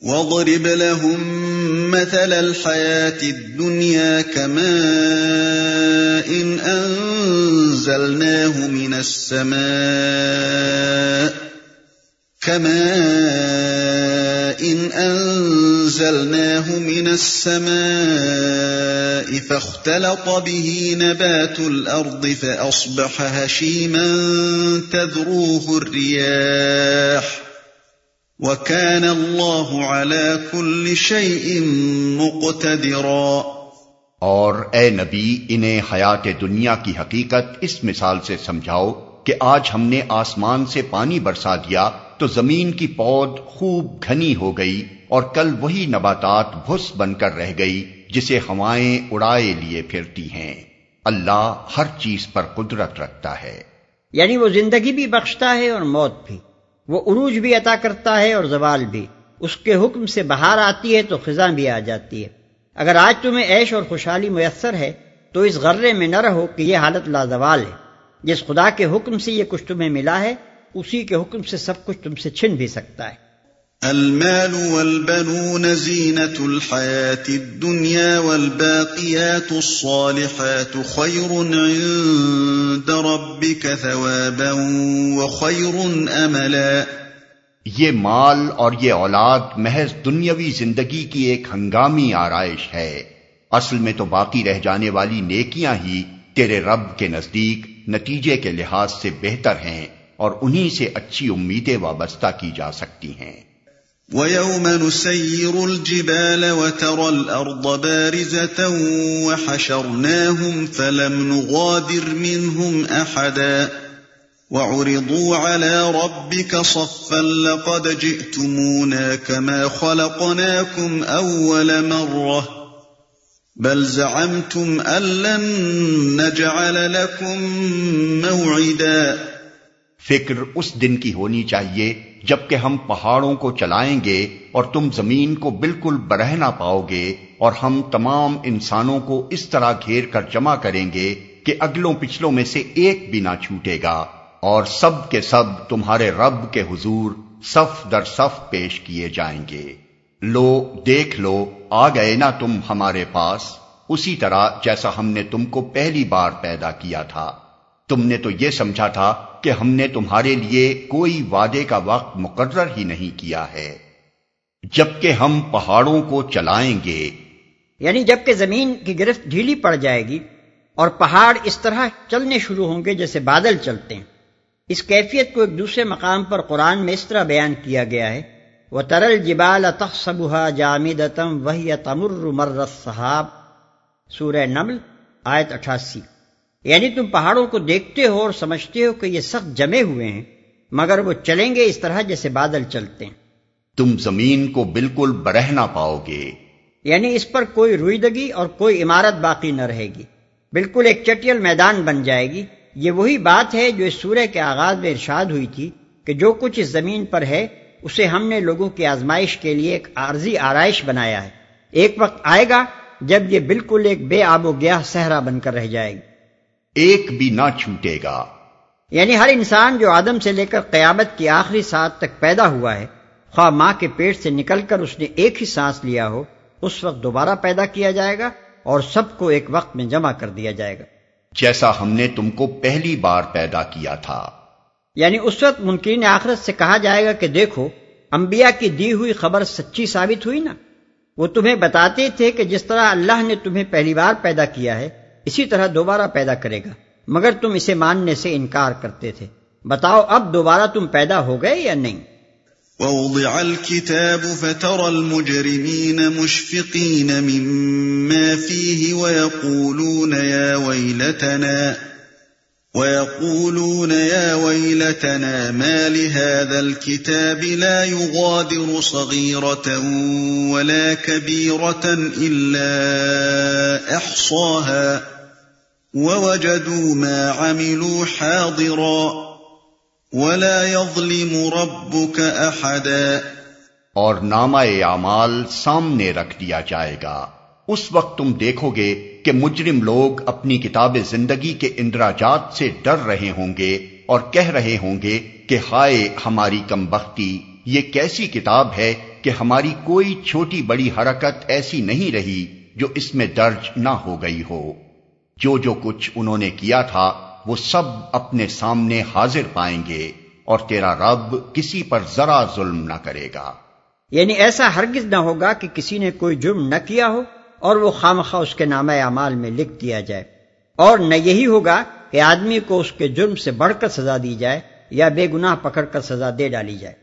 وَضْرِبْ لَهُمْ مَثَلَ الْحَيَاةِ الدُّنْيَا كَمَاءٍ أَنزَلْنَاهُ مِنَ السَّمَاءِ كَمَاءٍ أَنزَلْنَاهُ مِنَ السَّمَاءِ فَاخْتَلَطَ بِهِ نَبَاتُ الْأَرْضِ فَأَصْبَحَ هَشِيمًا تَذْرُوهُ الرِّيَاحُ وَكَانَ اللَّهُ عَلَى كُلِّ شَيْءٍ مُقْتَدِرًا. اور اے نبی انہیں حیات دنیا کی حقیقت اس مثال سے سمجھاؤ کہ آج ہم نے آسمان سے پانی برسا دیا تو زمین کی پود خوب گھنی ہو گئی اور کل وہی نباتات بھس بن کر رہ گئی جسے ہوائیں اڑائے لیے پھرتی ہیں۔ اللہ ہر چیز پر قدرت رکھتا ہے۔ یعنی وہ زندگی بھی بخشتا ہے اور موت بھی۔ وہ عروج بھی عطا کرتا ہے اور زوال بھی۔ اس کے حکم سے بہار آتی ہے تو خزاں بھی آ جاتی ہے۔ اگر آج تمہیں عیش اور خوشحالی میسر ہے، تو اس غرے میں نہ رہو کہ یہ حالت لازوال ہے۔ جس خدا کے حکم سے یہ کچھ تمہیں ملا ہے، اسی کے حکم سے سب کچھ تم سے چھن بھی سکتا ہے۔ المال والبنون زینة الحياة الدنيا والباقيات الصالحات خير عند ربك ثوابا وخير املا یہ مال اور یہ اولاد محض دنیاوی زندگی کی ایک ہنگامی آرائش ہے۔ اصل میں تو باقی رہ جانے والی نیکیاں ہی تیرے رب کے نزدیک نتیجے کے لحاظ سے بہتر ہیں اور انہی سے اچھی امیدیں وابستہ کی جا سکتی ہیں۔ وَيَوْمَ نُسَيِّرُ الْجِبَالَ وَتَرَى الْأَرْضَ بَارِزَةً وَحَشَرْنَاهُمْ فَلَمْ نُغَادِرْ مِنْهُمْ أَحَدًا وَعُرِضُوا عَلَى رَبِّكَ صَفًّا لَقَدْ جِئْتُمُونَا كَمَا خَلَقْنَاكُمْ أَوَّلَ مَرَّةٍ بَلْ زَعَمْتُمْ أَن لَّن نَّجْعَلَ لَكُم مَّوْعِدًا فکر اس دن کی ہونی چاہیے جبکہ ہم پہاڑوں کو چلائیں گے اور تم زمین کو بالکل برہنا پاؤ گے اور ہم تمام انسانوں کو اس طرح گھیر کر جمع کریں گے کہ اگلوں پچھلوں میں سے ایک بھی نہ چھوٹے گا اور سب کے سب تمہارے رب کے حضور صف در صف پیش کیے جائیں گے۔ لو، دیکھ لو، آ گئے نا تم ہمارے پاس؟ اسی طرح جیسا ہم نے تم کو پہلی بار پیدا کیا تھا۔ تم نے تو یہ سمجھا تھا کہ ہم نے تمہارے لیے کوئی وعدے کا وقت مقرر ہی نہیں کیا ہے۔ جبکہ ہم پہاڑوں کو چلائیں گے۔ یعنی جبکہ زمین کی گرفت ڈھیلی پڑ جائے گی اور پہاڑ اس طرح چلنے شروع ہوں گے جیسے بادل چلتے ہیں۔ اس کیفیت کو ایک دوسرے مقام پر قرآن میں اس طرح بیان کیا گیا ہے وہ ترل جبال تخصبہ جامدتم وہی تمر مر صحاب سورہ نمل، آیت اٹھاسی۔ یعنی تم پہاڑوں کو دیکھتے ہو اور سمجھتے ہو کہ یہ سخت جمے ہوئے ہیں مگر وہ چلیں گے اس طرح جیسے بادل چلتے ہیں۔ تم زمین کو بالکل برہنا پاؤ گے۔ یعنی اس پر کوئی رویدگی اور کوئی عمارت باقی نہ رہے گی۔ بالکل ایک چٹیل میدان بن جائے گی۔ یہ وہی بات ہے جو اس سورہ کے آغاز میں ارشاد ہوئی تھی کہ جو کچھ اس زمین پر ہے اسے ہم نے لوگوں کی آزمائش کے لیے ایک عارضی آرائش بنایا ہے۔ ایک وقت آئے گا جب یہ بالکل ایک بے آب و گیا صحرا بن کر رہ جائے گی۔ ایک بھی نہ چھوٹے گا۔ یعنی ہر انسان جو آدم سے لے کر قیامت کی آخری ساتھ تک پیدا ہوا ہے خواہ ماں کے پیٹ سے نکل کر اس نے ایک ہی سانس لیا ہو اس وقت دوبارہ پیدا کیا جائے گا اور سب کو ایک وقت میں جمع کر دیا جائے گا۔ جیسا ہم نے تم کو پہلی بار پیدا کیا تھا۔ یعنی اس وقت منکرین آخرت سے کہا جائے گا کہ دیکھو انبیاء کی دی ہوئی خبر سچی ثابت ہوئی نا؟ وہ تمہیں بتاتے تھے کہ جس طرح اللہ نے تمہیں پہلی بار پیدا کیا ہے اسی طرح دوبارہ پیدا کرے گا۔ مگر تم اسے ماننے سے انکار کرتے تھے۔ بتاؤ اب دوبارہ تم پیدا ہو گئے یا نہیں؟ ووضع الكتاب فترى المجرمين مشفقين مما فيه ويقولون يا ويلتنا ويقولون يا ويلتنا ما لهذا الكتاب لا يغادر صغيرة ولا كبيرة إلا أحصاها ووجدوا ما عملوا حاضرا ولا يظلم ربك أحدا اور نامہ اعمال سامنے رکھ دیا جائے گا۔ اس وقت تم دیکھو گے کہ مجرم لوگ اپنی کتاب زندگی کے اندراجات سے ڈر رہے ہوں گے اور کہہ رہے ہوں گے کہ ہائے ہماری کم بختی، یہ کیسی کتاب ہے کہ ہماری کوئی چھوٹی بڑی حرکت ایسی نہیں رہی جو اس میں درج نہ ہو گئی ہو۔ جو جو کچھ انہوں نے کیا تھا، وہ سب اپنے سامنے حاضر پائیں گے اور تیرا رب کسی پر ذرا ظلم نہ کرے گا۔ یعنی ایسا ہرگز نہ ہوگا کہ کسی نے کوئی جرم نہ کیا ہو۔ اور وہ خامخواہ اس کے نام اعمال میں لکھ دیا جائے۔ اور نہ یہی ہوگا کہ آدمی کو اس کے جرم سے بڑھ کر سزا دی جائے یا بے گناہ پکڑ کر سزا دے ڈالی جائے۔